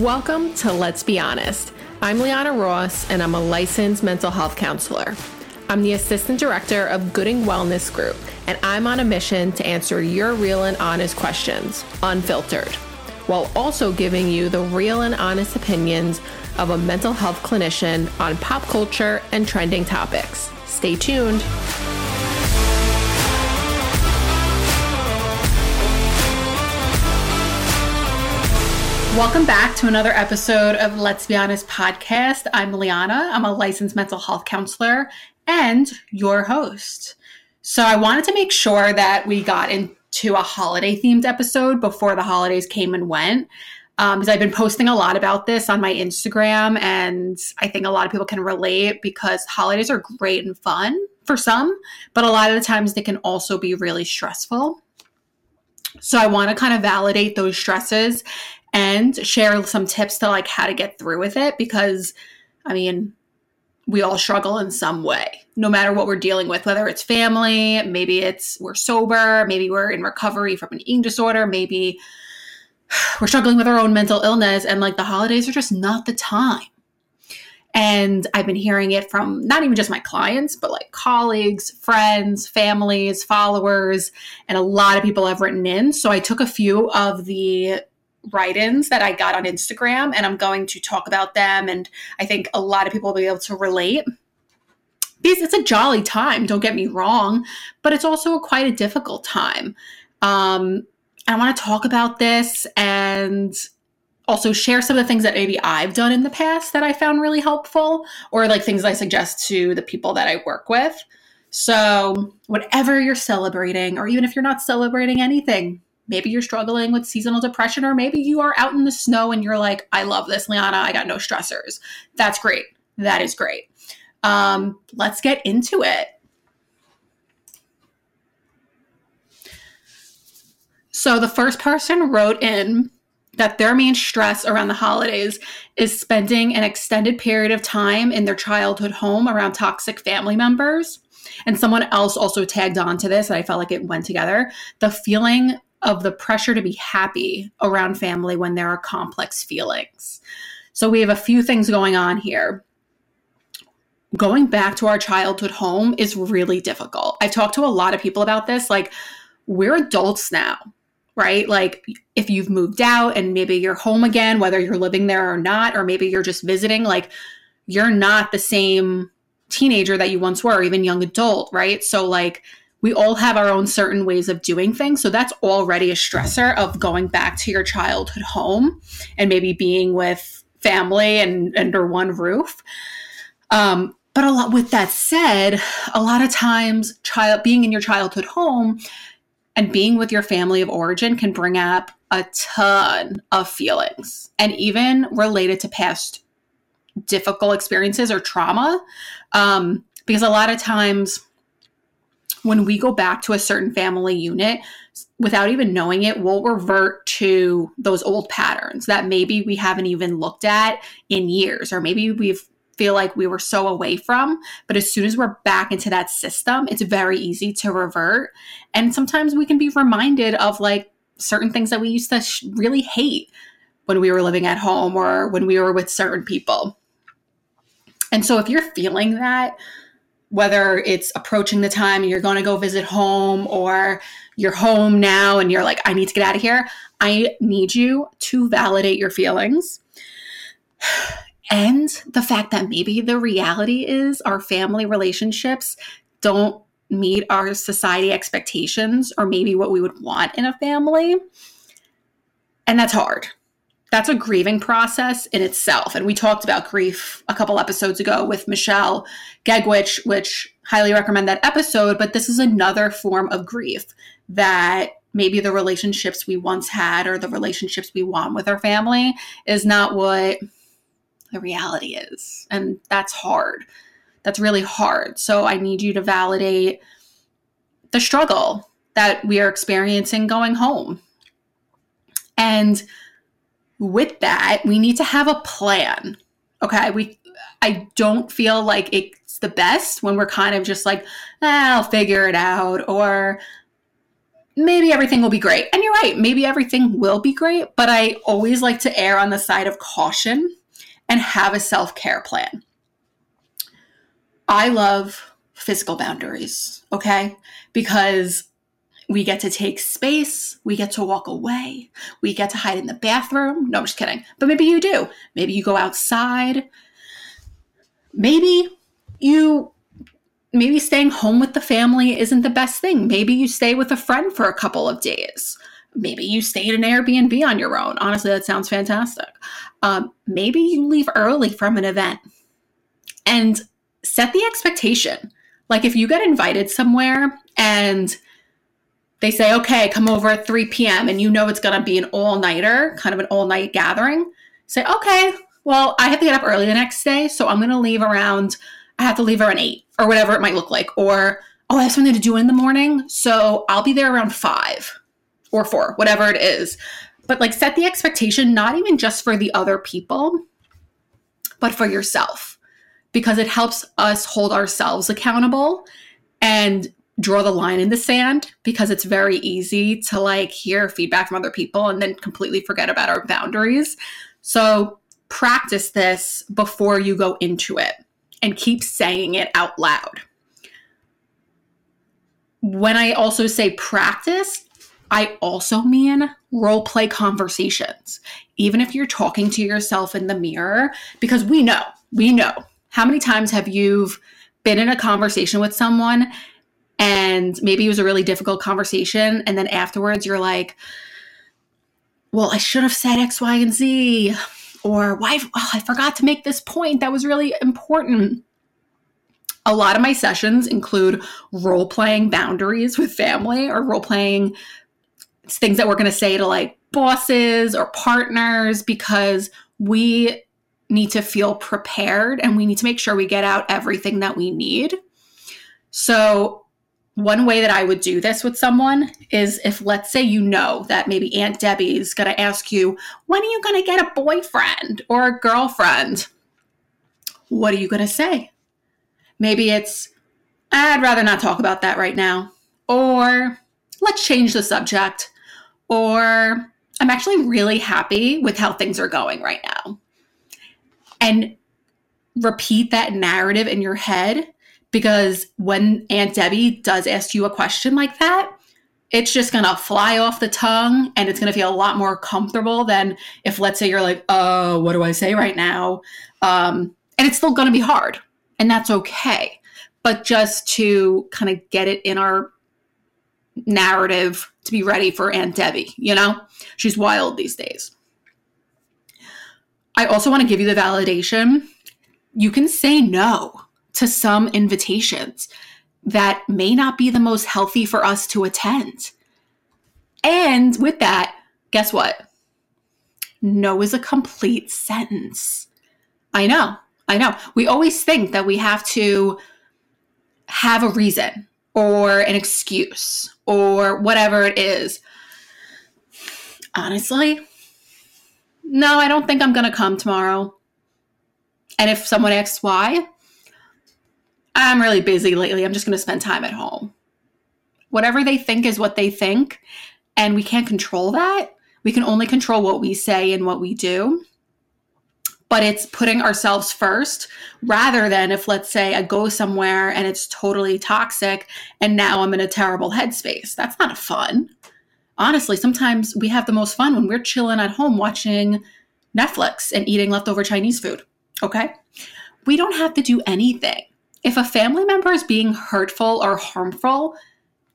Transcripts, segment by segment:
Welcome to Let's Be Honest. I'm Liana Ross, and I'm a licensed mental health counselor. I'm the assistant director of Gooding Wellness Group, and I'm on a mission to answer your real and honest questions, unfiltered, while also giving you the real and honest opinions of a mental health clinician on pop culture and trending topics. Stay tuned. Welcome back to another episode of Let's Be Honest podcast. I'm Liana. I'm a licensed mental health counselor and your host. So I wanted to make sure that we got into a holiday themed episode before the holidays came and went. Um, because I've been posting a lot about this on my Instagram, and I think a lot of people can relate because holidays are great and fun for some, but a lot of the times they can also be really stressful. So I want to kind of validate those stresses and share some tips to like how to get through with it because I mean, we all struggle in some way, no matter what we're dealing with, whether it's family, maybe it's we're sober, maybe we're in recovery from an eating disorder, maybe we're struggling with our own mental illness, and like the holidays are just not the time. And I've been hearing it from not even just my clients, but like colleagues, friends, families, followers, and a lot of people have written in. So I took a few of the write ins that I got on Instagram, and I'm going to talk about them. And I think a lot of people will be able to relate. Because it's a jolly time, don't get me wrong, but it's also quite a difficult time. Um, I want to talk about this and also share some of the things that maybe I've done in the past that I found really helpful, or like things I suggest to the people that I work with. So, whatever you're celebrating, or even if you're not celebrating anything, maybe you're struggling with seasonal depression, or maybe you are out in the snow and you're like, I love this, Liana. I got no stressors. That's great. That is great. Um, let's get into it. So, the first person wrote in that their main stress around the holidays is spending an extended period of time in their childhood home around toxic family members. And someone else also tagged on to this, and I felt like it went together. The feeling of the pressure to be happy around family when there are complex feelings. So we have a few things going on here. Going back to our childhood home is really difficult. I've talked to a lot of people about this. Like, we're adults now, right? Like, if you've moved out and maybe you're home again, whether you're living there or not, or maybe you're just visiting, like, you're not the same teenager that you once were, even young adult, right? So, like, we all have our own certain ways of doing things. So that's already a stressor of going back to your childhood home and maybe being with family and under one roof. Um, but a lot with that said, a lot of times child being in your childhood home and being with your family of origin can bring up a ton of feelings and even related to past difficult experiences or trauma. Um, because a lot of times when we go back to a certain family unit, without even knowing it, we'll revert to those old patterns that maybe we haven't even looked at in years, or maybe we feel like we were so away from. But as soon as we're back into that system, it's very easy to revert. And sometimes we can be reminded of like certain things that we used to sh- really hate when we were living at home or when we were with certain people. And so if you're feeling that, whether it's approaching the time you're going to go visit home or you're home now and you're like, I need to get out of here, I need you to validate your feelings. And the fact that maybe the reality is our family relationships don't meet our society expectations or maybe what we would want in a family. And that's hard that's a grieving process in itself. And we talked about grief a couple episodes ago with Michelle Gegwich, which highly recommend that episode. But this is another form of grief that maybe the relationships we once had or the relationships we want with our family is not what the reality is. And that's hard. That's really hard. So I need you to validate the struggle that we are experiencing going home. And with that, we need to have a plan. Okay. We, I don't feel like it's the best when we're kind of just like, ah, I'll figure it out, or maybe everything will be great. And you're right, maybe everything will be great, but I always like to err on the side of caution and have a self care plan. I love physical boundaries, okay? Because we get to take space, we get to walk away, we get to hide in the bathroom. No, I'm just kidding. But maybe you do. Maybe you go outside. Maybe you maybe staying home with the family isn't the best thing. Maybe you stay with a friend for a couple of days. Maybe you stay at an Airbnb on your own. Honestly, that sounds fantastic. Um, maybe you leave early from an event and set the expectation. Like if you get invited somewhere and they say, okay, come over at 3 p.m., and you know it's going to be an all nighter, kind of an all night gathering, say, okay, well, I have to get up early the next day, so I'm going to leave around I have to leave around eight or whatever it might look like. Or, oh, I have something to do in the morning. So I'll be there around five or four, whatever it is. But like set the expectation, not even just for the other people, but for yourself, because it helps us hold ourselves accountable and draw the line in the sand because it's very easy to like hear feedback from other people and then completely forget about our boundaries. So practice this before you go into it and keep saying it out loud. When I also say practice, I also mean role play conversations. Even if you're talking to yourself in the mirror, because we know, we know. How many times have you been in a conversation with someone and maybe it was a really difficult conversation and then afterwards you're like, well, I should have said X, Y, and Z or why oh, I forgot to make this point that was really important. A lot of my sessions include role playing boundaries with family or role playing things that we're going to say to like bosses or partners because we need to feel prepared and we need to make sure we get out everything that we need. So, one way that I would do this with someone is if, let's say, you know that maybe Aunt Debbie's going to ask you, when are you going to get a boyfriend or a girlfriend? What are you going to say? Maybe it's, I'd rather not talk about that right now. Or let's change the subject. Or I'm actually really happy with how things are going right now. And repeat that narrative in your head because when Aunt Debbie does ask you a question like that, it's just gonna fly off the tongue and it's gonna feel a lot more comfortable than if, let's say, you're like, oh, what do I say right now? Um, and it's still gonna be hard, and that's okay. But just to kind of get it in our narrative to be ready for Aunt Debbie, you know? She's wild these days. I also want to give you the validation. You can say no to some invitations that may not be the most healthy for us to attend. And with that, guess what? No is a complete sentence. I know, I know. We always think that we have to have a reason or an excuse or whatever it is. Honestly, no, I don't think I'm going to come tomorrow. And if someone asks why, I'm really busy lately. I'm just going to spend time at home. Whatever they think is what they think. And we can't control that. We can only control what we say and what we do. But it's putting ourselves first rather than if, let's say, I go somewhere and it's totally toxic and now I'm in a terrible headspace. That's not fun. Honestly, sometimes we have the most fun when we're chilling at home watching Netflix and eating leftover Chinese food. Okay? We don't have to do anything if a family member is being hurtful or harmful,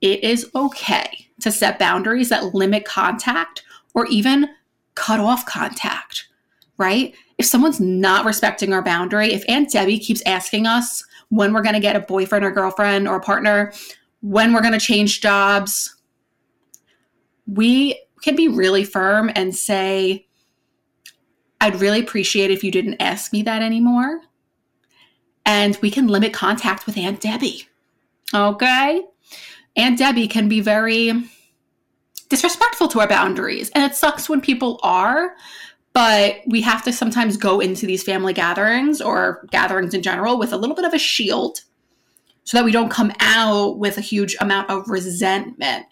it is okay to set boundaries that limit contact or even cut off contact, right? If someone's not respecting our boundary, if Aunt Debbie keeps asking us when we're going to get a boyfriend or girlfriend or a partner, when we're going to change jobs, we can be really firm and say, I'd really appreciate if you didn't ask me that anymore and we can limit contact with Aunt Debbie. Okay? Aunt Debbie can be very disrespectful to our boundaries, and it sucks when people are, but we have to sometimes go into these family gatherings or gatherings in general with a little bit of a shield so that we don't come out with a huge amount of resentment.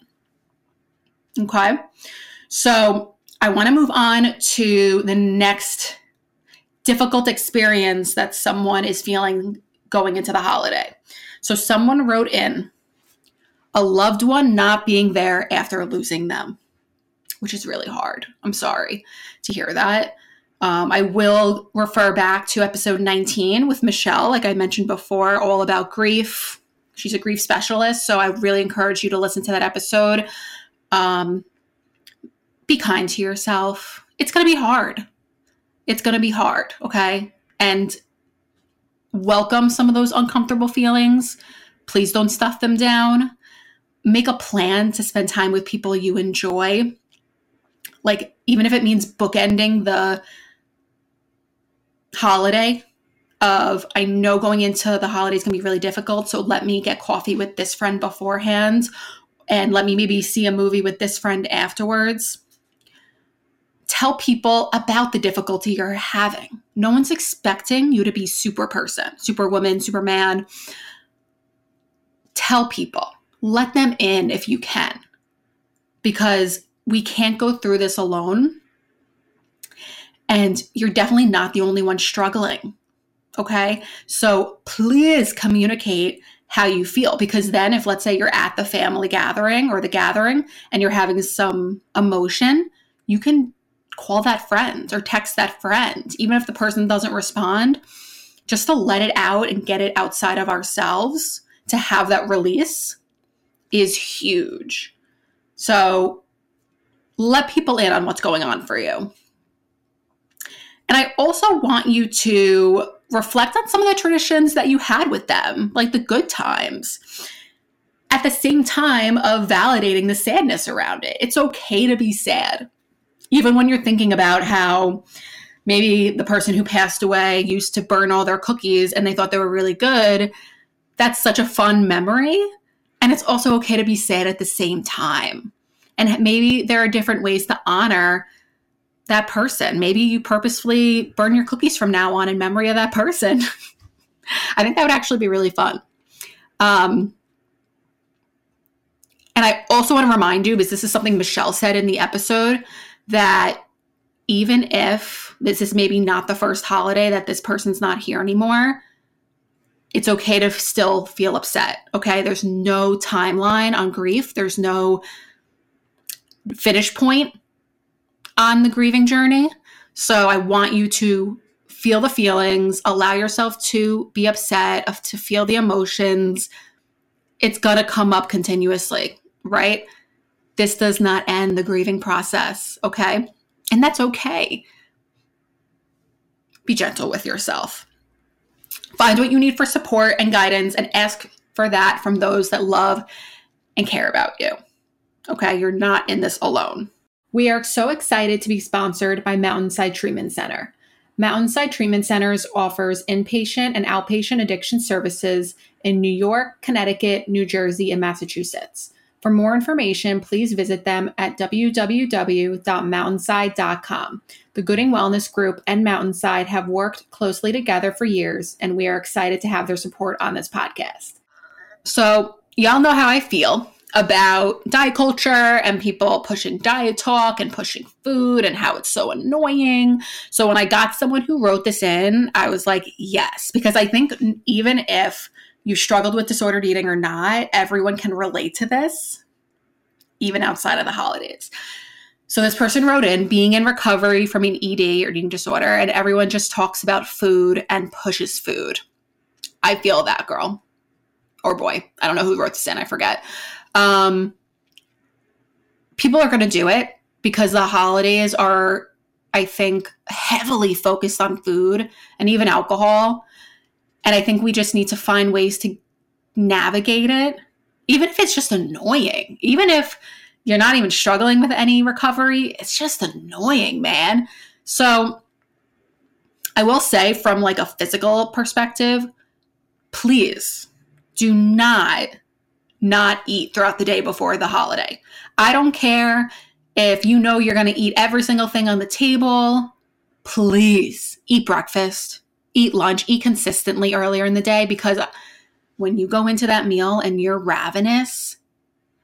Okay. So I want to move on to the next difficult experience that someone is feeling going into the holiday. So someone wrote in a loved one not being there after losing them, which is really hard. I'm sorry to hear that. Um, I will refer back to episode 19 with Michelle, like I mentioned before, all about grief. She's a grief specialist, so I really encourage you to listen to that episode. Um, be kind to yourself. It's going to be hard. It's going to be hard, okay? And welcome some of those uncomfortable feelings. Please don't stuff them down. Make a plan to spend time with people you enjoy. Like, even if it means bookending the holiday of I know going into the holidays can be really difficult, so let me get coffee with this friend beforehand and let me maybe see a movie with this friend afterwards. Tell people about the difficulty you're having. No one's expecting you to be super person, superwoman, superman. Tell people, let them in if you can, because we can't go through this alone and you're definitely not the only one struggling. Okay. So please communicate how you feel because then if let's say you're at the family gathering or the gathering and you're having some emotion, you can call that friend or text that friend even if the person doesn't respond just to let it out and get it outside of ourselves to have that release is huge. So let people in on what's going on for you. And I also want you to reflect on some of the traditions that you had with them, like the good times, at the same time of validating the sadness around it. It's okay to be sad, even when you're thinking about how maybe the person who passed away used to burn all their cookies and they thought they were really good. That's such a fun memory. And it's also okay to be sad at the same time. And maybe there are different ways to honor that person. Maybe you purposefully burn your cookies from now on in memory of that person. I think that would actually be really fun. Um, and I also want to remind you, because this is something Michelle said in the episode, that even if this is maybe not the first holiday that this person's not here anymore, it's okay to still feel upset. Okay. There's no timeline on grief, there's no finish point on the grieving journey. So I want you to feel the feelings, allow yourself to be upset, to feel the emotions. It's going to come up continuously, right? This does not end the grieving process, okay? And that's okay. Be gentle with yourself. Find what you need for support and guidance and ask for that from those that love and care about you. Okay, you're not in this alone. We are so excited to be sponsored by Mountainside Treatment Center. Mountainside Treatment Centers offers inpatient and outpatient addiction services in New York, Connecticut, New Jersey, and Massachusetts. For more information, please visit them at www.mountainside.com. The Gooding Wellness Group and Mountainside have worked closely together for years, and we are excited to have their support on this podcast. So, y'all know how I feel about diet culture and people pushing diet talk and pushing food and how it's so annoying. So when I got someone who wrote this in, I was like, yes, because I think even if you struggled with disordered eating or not, everyone can relate to this, even outside of the holidays. So this person wrote in being in recovery from an ED or eating disorder, and everyone just talks about food and pushes food. I feel that girl or boy. I don't know who wrote this in, I forget. Um, people are going to do it because the holidays are, I think, heavily focused on food and even alcohol. And I think we just need to find ways to navigate it, even if it's just annoying, even if you're not even struggling with any recovery, it's just annoying, man. So I will say from like a physical perspective, please do not not eat throughout the day before the holiday. I don't care if you know you're going to eat every single thing on the table. Please eat breakfast, eat lunch, eat consistently earlier in the day because when you go into that meal and you're ravenous,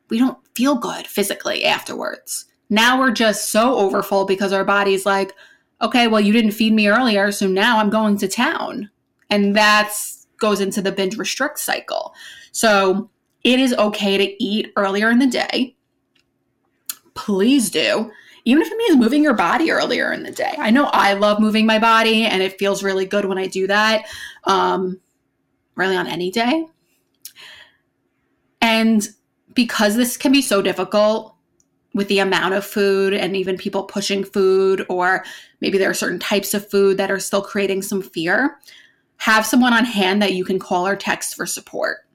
we don't feel good physically afterwards. Now we're just so overfull because our body's like, okay, well, you didn't feed me earlier, so now I'm going to town. And that goes into the binge restrict cycle. So it is okay to eat earlier in the day. Please do. Even if it means moving your body earlier in the day. I know I love moving my body and it feels really good when I do that. Um, really on any day. And because this can be so difficult with the amount of food and even people pushing food, or maybe there are certain types of food that are still creating some fear, have someone on hand that you can call or text for support.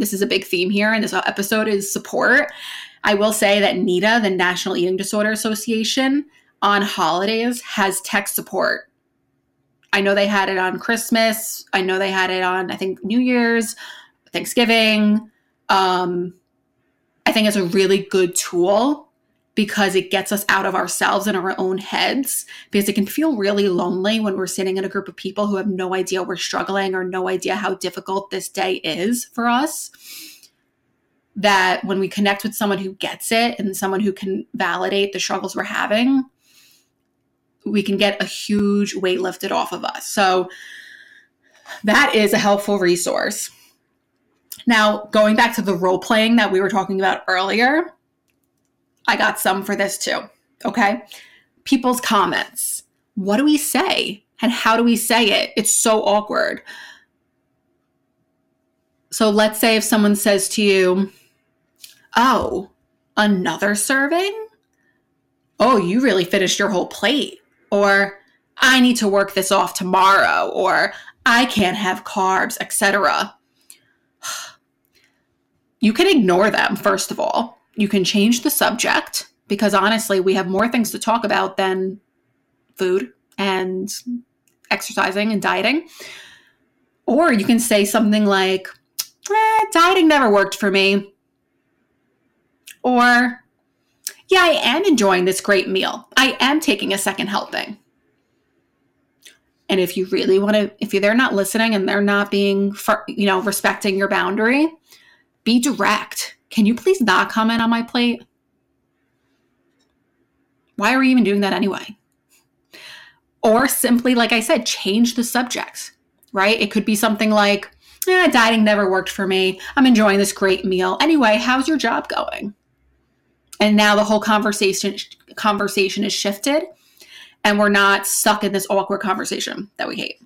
This is a big theme here in this episode is support. I will say that NEDA, the National Eating Disorder Association, on holidays has tech support. I know they had it on Christmas. I know they had it on, I think, New Year's, Thanksgiving. Um, I think it's a really good tool because it gets us out of ourselves and our own heads because it can feel really lonely when we're sitting in a group of people who have no idea we're struggling or no idea how difficult this day is for us. That when we connect with someone who gets it and someone who can validate the struggles we're having we can get a huge weight lifted off of us. So that is a helpful resource. Now going back to the role playing that we were talking about earlier I got some for this too. Okay. People's comments. What do we say? And how do we say it? It's so awkward. So let's say if someone says to you, Oh, another serving? Oh, you really finished your whole plate. Or I need to work this off tomorrow. Or I can't have carbs, etc. You can ignore them, first of all you can change the subject because honestly, we have more things to talk about than food and exercising and dieting. Or you can say something like, eh, dieting never worked for me. Or, yeah, I am enjoying this great meal. I am taking a second helping. And if you really want to, if they're not listening and they're not being, you know, respecting your boundary, be direct can you please not comment on my plate? Why are we even doing that anyway? Or simply, like I said, change the subject, right? It could be something like, eh, dieting never worked for me. I'm enjoying this great meal. Anyway, how's your job going? And now the whole conversation conversation is shifted and we're not stuck in this awkward conversation that we hate.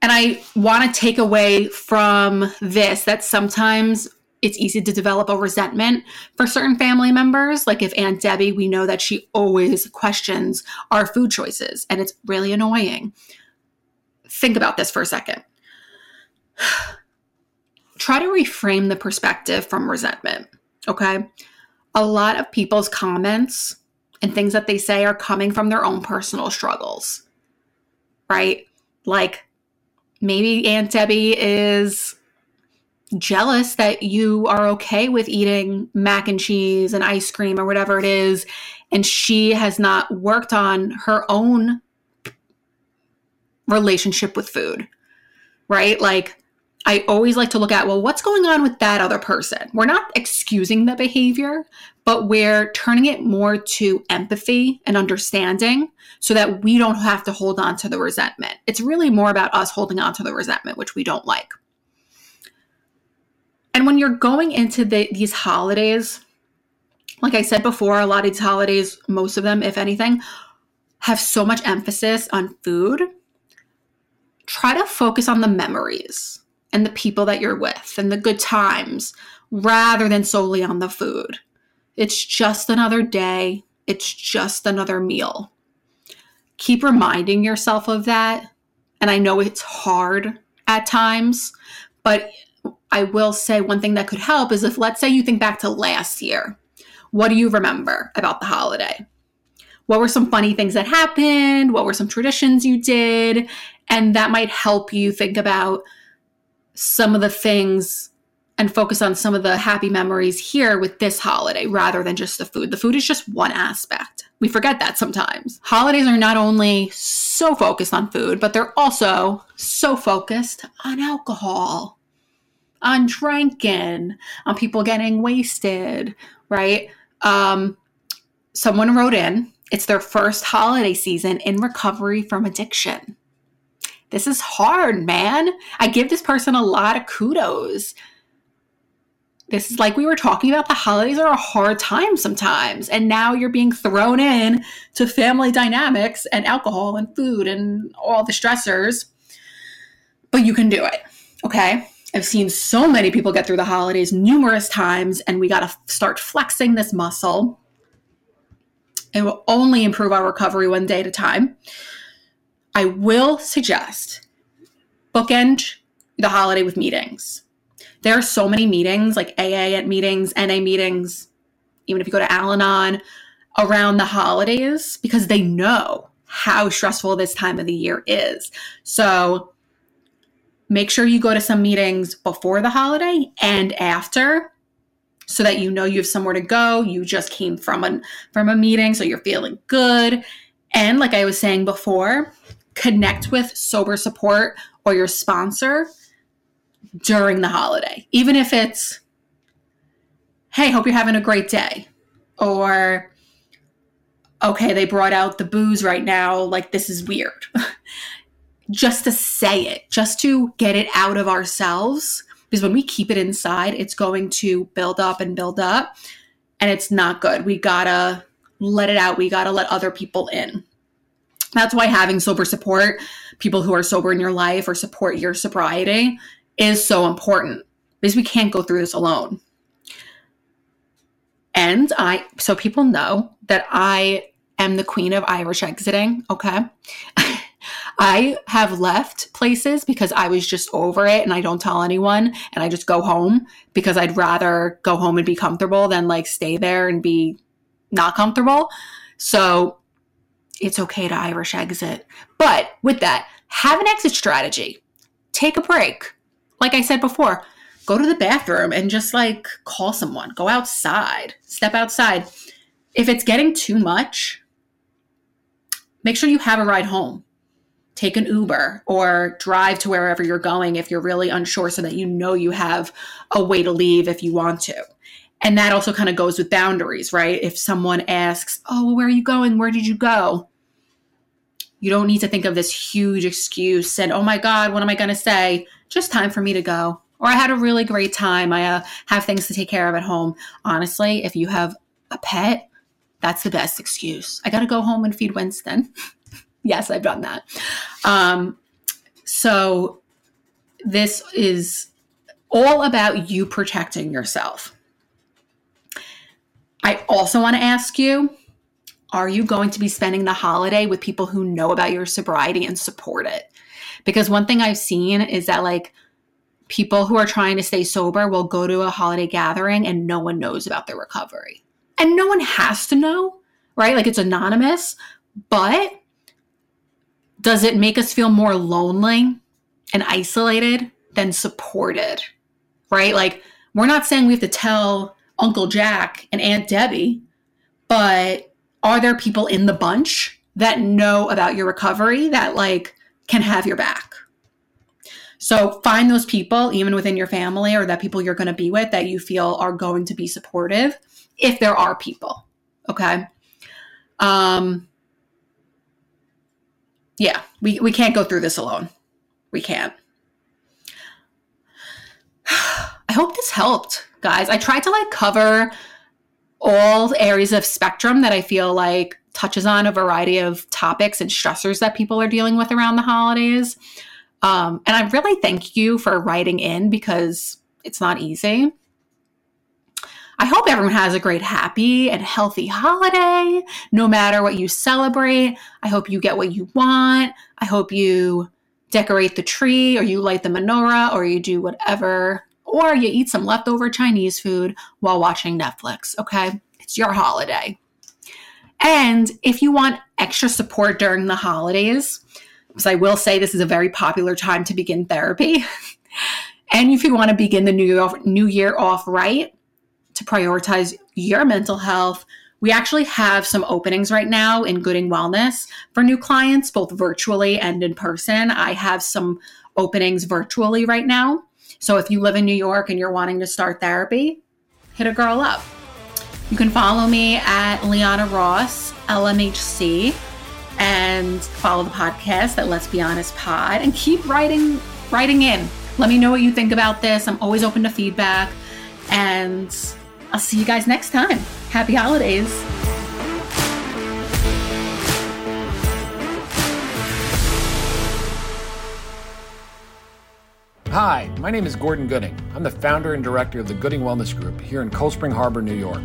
And I want to take away from this that sometimes it's easy to develop a resentment for certain family members. Like if Aunt Debbie, we know that she always questions our food choices, and it's really annoying. Think about this for a second. Try to reframe the perspective from resentment, okay? A lot of people's comments and things that they say are coming from their own personal struggles, right? Like, maybe Aunt Debbie is jealous that you are okay with eating mac and cheese and ice cream or whatever it is. And she has not worked on her own relationship with food, right? Like, I always like to look at, well, what's going on with that other person? We're not excusing the behavior, but we're turning it more to empathy and understanding so that we don't have to hold on to the resentment. It's really more about us holding on to the resentment, which we don't like. And when you're going into the, these holidays, like I said before, a lot of these holidays, most of them, if anything, have so much emphasis on food. Try to focus on the memories and the people that you're with and the good times rather than solely on the food. It's just another day, it's just another meal. Keep reminding yourself of that. And I know it's hard at times, but I will say one thing that could help is if, let's say, you think back to last year, what do you remember about the holiday? What were some funny things that happened? What were some traditions you did? And that might help you think about some of the things and focus on some of the happy memories here with this holiday rather than just the food. The food is just one aspect. We forget that sometimes. Holidays are not only so focused on food, but they're also so focused on alcohol. on drinking, on people getting wasted, right? Um, someone wrote in, it's their first holiday season in recovery from addiction. This is hard, man. I give this person a lot of kudos. This is like we were talking about the holidays are a hard time sometimes. And now you're being thrown in to family dynamics and alcohol and food and all the stressors. But you can do it. Okay. I've seen so many people get through the holidays numerous times, and we got to start flexing this muscle. It will only improve our recovery one day at a time. I will suggest bookend the holiday with meetings. There are so many meetings, like AA at meetings, NA meetings, even if you go to Al Anon around the holidays, because they know how stressful this time of the year is. So make sure you go to some meetings before the holiday and after so that you know you have somewhere to go you just came from a from a meeting so you're feeling good and like i was saying before connect with sober support or your sponsor during the holiday even if it's hey hope you're having a great day or okay they brought out the booze right now like this is weird just to say it, just to get it out of ourselves. Because when we keep it inside, it's going to build up and build up, and it's not good. We gotta let it out. We gotta let other people in. That's why having sober support, people who are sober in your life or support your sobriety, is so important because we can't go through this alone. And I, so people know that I am the queen of Irish exiting, okay? I have left places because I was just over it and I don't tell anyone and I just go home because I'd rather go home and be comfortable than like stay there and be not comfortable. So it's okay to Irish exit. But with that, have an exit strategy. Take a break. Like I said before, go to the bathroom and just like call someone, go outside, step outside. If it's getting too much, make sure you have a ride home take an Uber or drive to wherever you're going if you're really unsure so that you know you have a way to leave if you want to. And that also kind of goes with boundaries, right? If someone asks, Oh, well, where are you going? Where did you go? You don't need to think of this huge excuse and, Oh my God, what am I going to say? Just time for me to go. Or I had a really great time. I uh, have things to take care of at home. Honestly, if you have a pet, that's the best excuse. I got to go home and feed Winston. yes, I've done that. Um, so this is all about you protecting yourself. I also want to ask you are you going to be spending the holiday with people who know about your sobriety and support it? Because one thing I've seen is that, like, people who are trying to stay sober will go to a holiday gathering and no one knows about their recovery. And no one has to know, right? Like, it's anonymous, but does it make us feel more lonely and isolated than supported? Right? Like, we're not saying we have to tell Uncle Jack and Aunt Debbie, but are there people in the bunch that know about your recovery that like can have your back? So find those people, even within your family or that people you're going to be with that you feel are going to be supportive if there are people. Okay. Um, yeah, we, we can't go through this alone. We can't. I hope this helped, guys. I tried to like cover all areas of spectrum that I feel like touches on a variety of topics and stressors that people are dealing with around the holidays. Um, and I really thank you for writing in because it's not easy. I hope everyone has a great, happy, and healthy holiday, no matter what you celebrate. I hope you get what you want. I hope you decorate the tree, or you light the menorah, or you do whatever, or you eat some leftover Chinese food while watching Netflix, okay? It's your holiday. And if you want extra support during the holidays, because I will say this is a very popular time to begin therapy. and if you want to begin the new year, new year off right, to prioritize your mental health. We actually have some openings right now in Gooding Wellness for new clients, both virtually and in person. I have some openings virtually right now. So if you live in New York and you're wanting to start therapy, hit a girl up. You can follow me at Liana Ross, LMHC, and follow the podcast at Let's Be Honest Pod and keep writing writing in. Let me know what you think about this. I'm always open to feedback. And I'll see you guys next time. Happy holidays. Hi, my name is Gordon Gooding. I'm the founder and director of the Gooding Wellness Group here in Cold Spring Harbor, New York.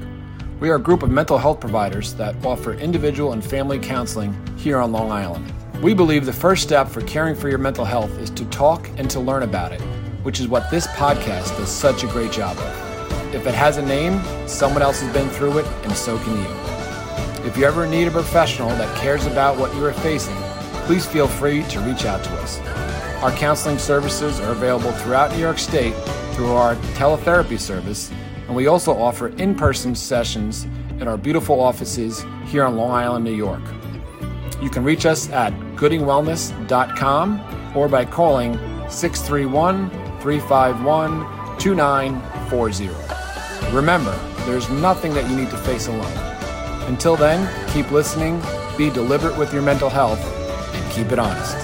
We are a group of mental health providers that offer individual and family counseling here on Long Island. We believe the first step for caring for your mental health is to talk and to learn about it, which is what this podcast does such a great job of. If it has a name, someone else has been through it, and so can you. If you ever need a professional that cares about what you are facing, please feel free to reach out to us. Our counseling services are available throughout New York State through our teletherapy service, and we also offer in person sessions in our beautiful offices here on Long Island, New York. You can reach us at goodingwellness.com or by calling 631 351 2940. Remember, there's nothing that you need to face alone. Until then, keep listening, be deliberate with your mental health, and keep it honest.